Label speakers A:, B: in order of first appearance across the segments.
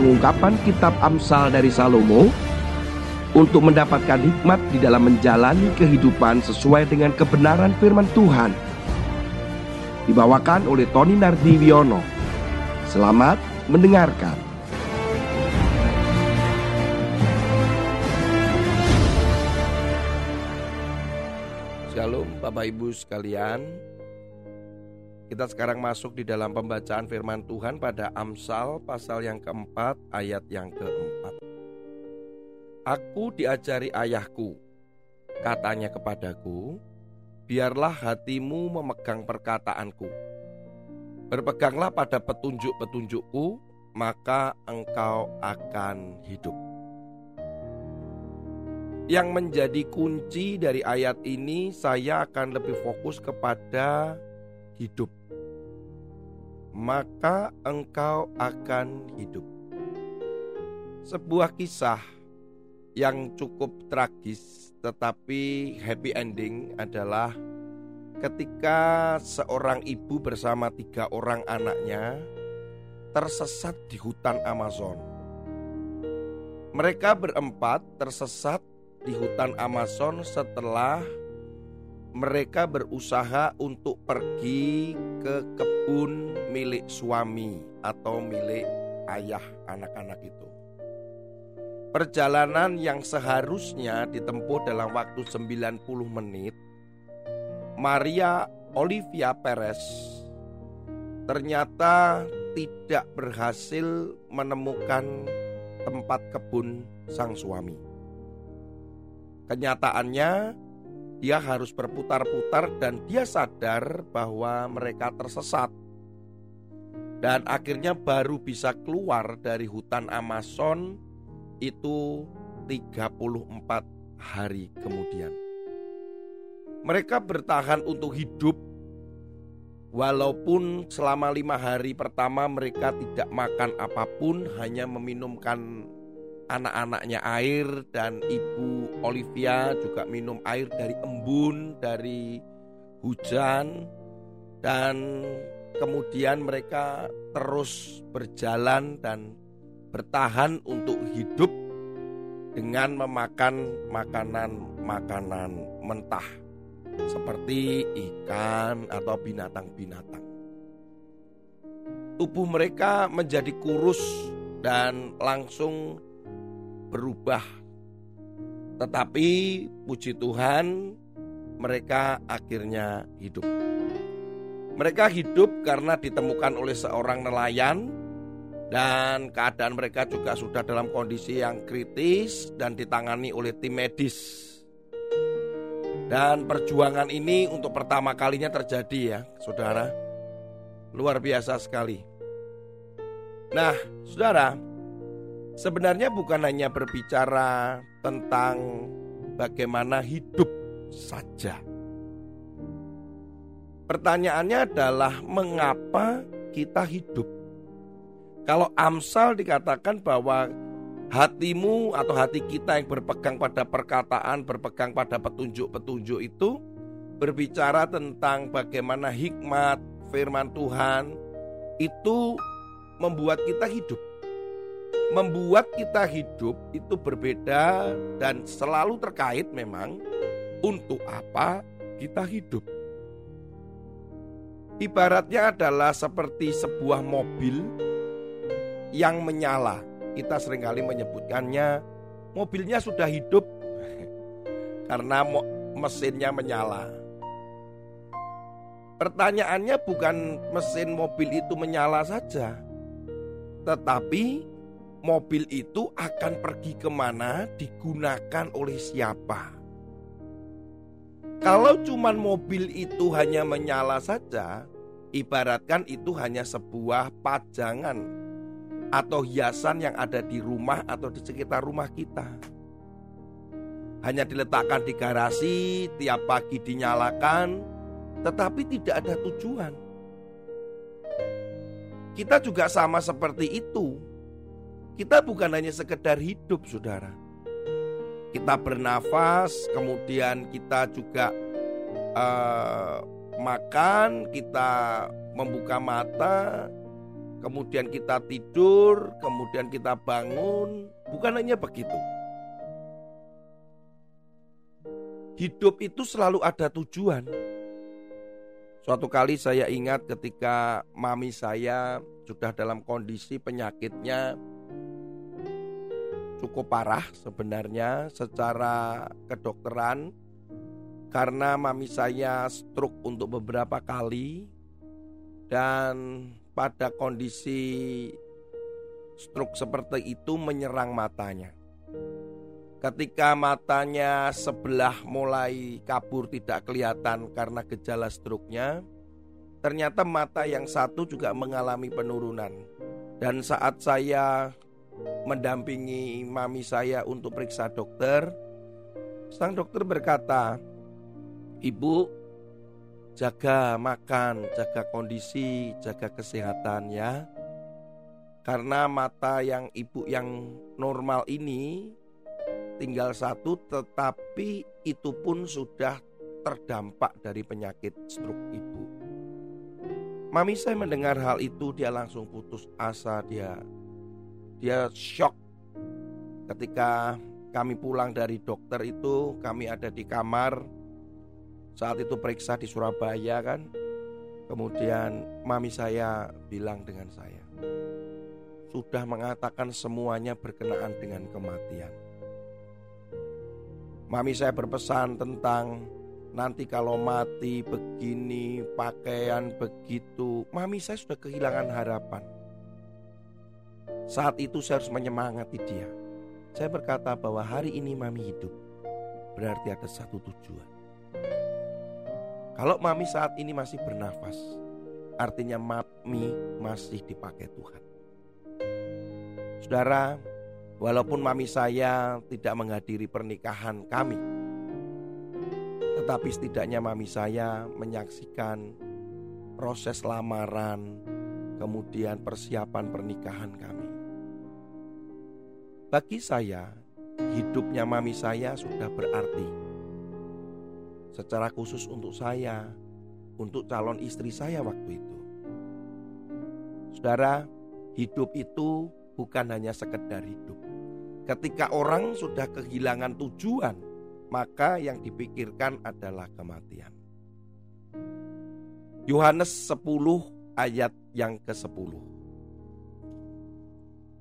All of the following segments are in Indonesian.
A: pengungkapan kitab Amsal dari Salomo untuk mendapatkan hikmat di dalam menjalani kehidupan sesuai dengan kebenaran firman Tuhan. Dibawakan oleh Tony Nardiwiono. Selamat mendengarkan. Shalom Bapak Ibu sekalian. Kita sekarang masuk di dalam pembacaan firman Tuhan pada Amsal pasal yang keempat ayat yang keempat. Aku diajari ayahku, katanya kepadaku, biarlah hatimu memegang perkataanku. Berpeganglah pada petunjuk-petunjukku, maka engkau akan hidup. Yang menjadi kunci dari ayat ini, saya akan lebih fokus kepada hidup maka engkau akan hidup. Sebuah kisah yang cukup tragis tetapi happy ending adalah ketika seorang ibu bersama tiga orang anaknya tersesat di hutan Amazon. Mereka berempat tersesat di hutan Amazon setelah mereka berusaha untuk pergi ke kebun milik suami atau milik ayah anak-anak itu. Perjalanan yang seharusnya ditempuh dalam waktu 90 menit, Maria Olivia Perez ternyata tidak berhasil menemukan tempat kebun sang suami. Kenyataannya, dia harus berputar-putar dan dia sadar bahwa mereka tersesat. Dan akhirnya baru bisa keluar dari hutan Amazon itu 34 hari kemudian. Mereka bertahan untuk hidup Walaupun selama lima hari pertama mereka tidak makan apa pun, hanya meminumkan anak-anaknya air dan ibu Olivia juga minum air dari embun, dari hujan dan kemudian mereka terus berjalan dan bertahan untuk hidup dengan memakan makanan-makanan mentah seperti ikan atau binatang-binatang. Tubuh mereka menjadi kurus dan langsung berubah. Tetapi puji Tuhan, mereka akhirnya hidup. Mereka hidup karena ditemukan oleh seorang nelayan dan keadaan mereka juga sudah dalam kondisi yang kritis dan ditangani oleh tim medis. Dan perjuangan ini untuk pertama kalinya terjadi ya, Saudara. Luar biasa sekali. Nah, Saudara, sebenarnya bukan hanya berbicara tentang bagaimana hidup saja. Pertanyaannya adalah mengapa kita hidup? Kalau Amsal dikatakan bahwa hatimu atau hati kita yang berpegang pada perkataan, berpegang pada petunjuk-petunjuk itu berbicara tentang bagaimana hikmat firman Tuhan itu membuat kita hidup membuat kita hidup itu berbeda dan selalu terkait memang untuk apa kita hidup. Ibaratnya adalah seperti sebuah mobil yang menyala. Kita sering kali menyebutkannya mobilnya sudah hidup karena mesinnya menyala. Pertanyaannya bukan mesin mobil itu menyala saja, tetapi mobil itu akan pergi ke mana, digunakan oleh siapa. Kalau cuman mobil itu hanya menyala saja, ibaratkan itu hanya sebuah pajangan atau hiasan yang ada di rumah atau di sekitar rumah kita. Hanya diletakkan di garasi, tiap pagi dinyalakan, tetapi tidak ada tujuan. Kita juga sama seperti itu kita bukan hanya sekedar hidup, saudara. Kita bernafas, kemudian kita juga uh, makan, kita membuka mata, kemudian kita tidur, kemudian kita bangun. Bukan hanya begitu. Hidup itu selalu ada tujuan. Suatu kali saya ingat ketika mami saya sudah dalam kondisi penyakitnya cukup parah sebenarnya secara kedokteran karena mami saya stroke untuk beberapa kali dan pada kondisi stroke seperti itu menyerang matanya. Ketika matanya sebelah mulai kabur tidak kelihatan karena gejala stroke-nya, ternyata mata yang satu juga mengalami penurunan. Dan saat saya mendampingi mami saya untuk periksa dokter, sang dokter berkata, "Ibu, jaga makan, jaga kondisi, jaga kesehatan ya." Karena mata yang ibu yang normal ini tinggal satu tetapi itu pun sudah terdampak dari penyakit stroke ibu. Mami saya mendengar hal itu dia langsung putus asa dia dia shock ketika kami pulang dari dokter itu kami ada di kamar saat itu periksa di Surabaya kan kemudian mami saya bilang dengan saya sudah mengatakan semuanya berkenaan dengan kematian Mami saya berpesan tentang nanti kalau mati begini, pakaian begitu. Mami saya sudah kehilangan harapan. Saat itu saya harus menyemangati dia. Saya berkata bahwa hari ini mami hidup. Berarti ada satu tujuan. Kalau mami saat ini masih bernafas, artinya mami masih dipakai Tuhan. Saudara, Walaupun mami saya tidak menghadiri pernikahan kami, tetapi setidaknya mami saya menyaksikan proses lamaran, kemudian persiapan pernikahan kami. Bagi saya, hidupnya mami saya sudah berarti. Secara khusus untuk saya, untuk calon istri saya waktu itu. Saudara, hidup itu bukan hanya sekedar hidup. Ketika orang sudah kehilangan tujuan, maka yang dipikirkan adalah kematian. Yohanes 10 ayat yang ke-10.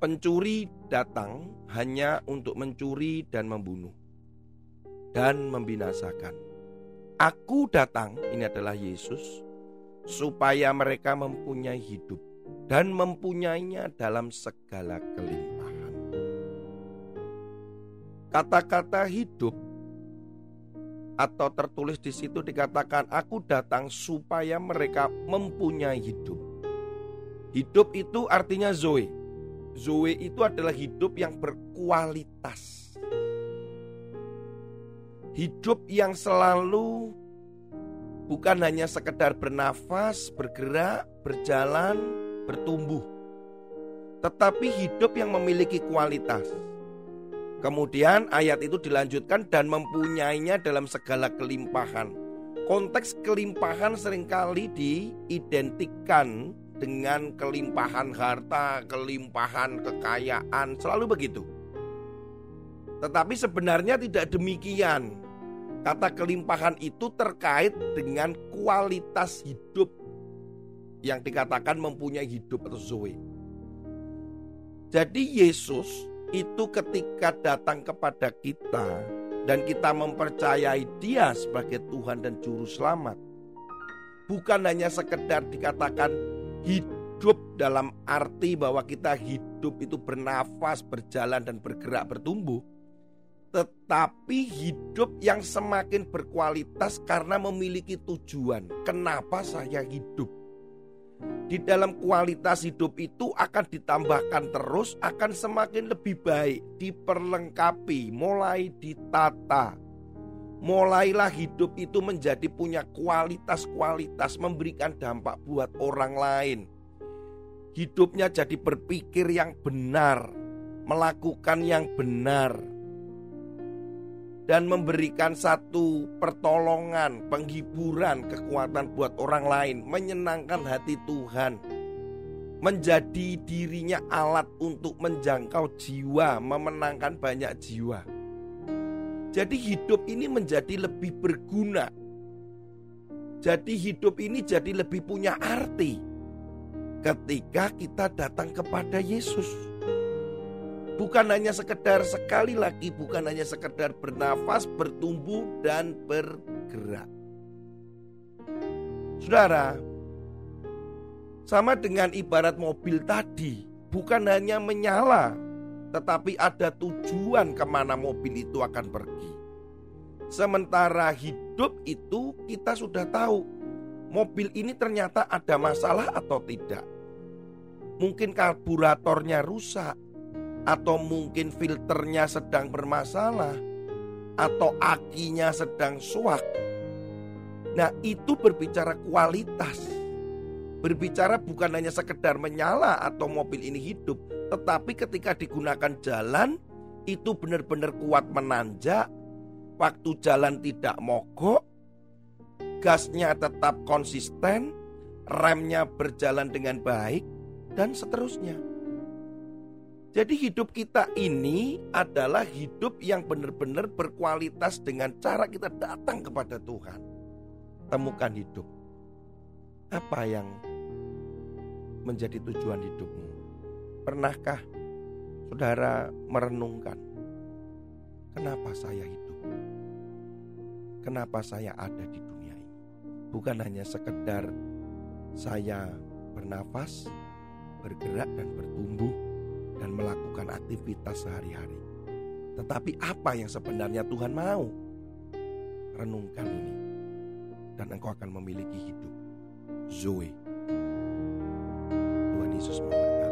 A: Pencuri datang hanya untuk mencuri dan membunuh dan membinasakan. Aku datang, ini adalah Yesus, supaya mereka mempunyai hidup dan mempunyainya dalam segala kelimpahan. Kata-kata hidup atau tertulis di situ dikatakan aku datang supaya mereka mempunyai hidup. Hidup itu artinya zoe. Zoe itu adalah hidup yang berkualitas. Hidup yang selalu bukan hanya sekedar bernafas, bergerak, berjalan, bertumbuh, tetapi hidup yang memiliki kualitas. Kemudian ayat itu dilanjutkan dan mempunyainya dalam segala kelimpahan. Konteks kelimpahan sering kali diidentikan dengan kelimpahan harta, kelimpahan kekayaan, selalu begitu. Tetapi sebenarnya tidak demikian. Kata kelimpahan itu terkait dengan kualitas hidup yang dikatakan mempunyai hidup atau zoe. Jadi Yesus itu ketika datang kepada kita dan kita mempercayai dia sebagai Tuhan dan Juru Selamat. Bukan hanya sekedar dikatakan hidup dalam arti bahwa kita hidup itu bernafas, berjalan dan bergerak bertumbuh. Tetapi hidup yang semakin berkualitas karena memiliki tujuan. Kenapa saya hidup? di dalam kualitas hidup itu akan ditambahkan terus, akan semakin lebih baik, diperlengkapi, mulai ditata. Mulailah hidup itu menjadi punya kualitas-kualitas, memberikan dampak buat orang lain. Hidupnya jadi berpikir yang benar, melakukan yang benar, dan memberikan satu pertolongan, penghiburan, kekuatan buat orang lain, menyenangkan hati Tuhan. menjadi dirinya alat untuk menjangkau jiwa, memenangkan banyak jiwa. Jadi hidup ini menjadi lebih berguna. Jadi hidup ini jadi lebih punya arti ketika kita datang kepada Yesus. Bukan hanya sekedar sekali lagi, bukan hanya sekedar bernafas, bertumbuh dan bergerak. Saudara, sama dengan ibarat mobil tadi, bukan hanya menyala, tetapi ada tujuan ke mana mobil itu akan pergi. Sementara hidup itu kita sudah tahu mobil ini ternyata ada masalah atau tidak. Mungkin karburatornya rusak, atau mungkin filternya sedang bermasalah, atau akinya sedang suak. Nah, itu berbicara kualitas Berbicara bukan hanya sekedar menyala atau mobil ini hidup, tetapi ketika digunakan jalan itu benar-benar kuat menanjak, waktu jalan tidak mogok, gasnya tetap konsisten, remnya berjalan dengan baik, dan seterusnya. Jadi hidup kita ini adalah hidup yang benar-benar berkualitas dengan cara kita datang kepada Tuhan. Temukan hidup. Apa yang menjadi tujuan hidupmu? Pernahkah saudara merenungkan, kenapa saya hidup? Kenapa saya ada di dunia ini? Bukan hanya sekedar saya bernafas, bergerak dan bertumbuh dan melakukan aktivitas sehari-hari. Tetapi apa yang sebenarnya Tuhan mau? Renungkan ini dan engkau akan memiliki hidup. Zoe. Yesus memberkati.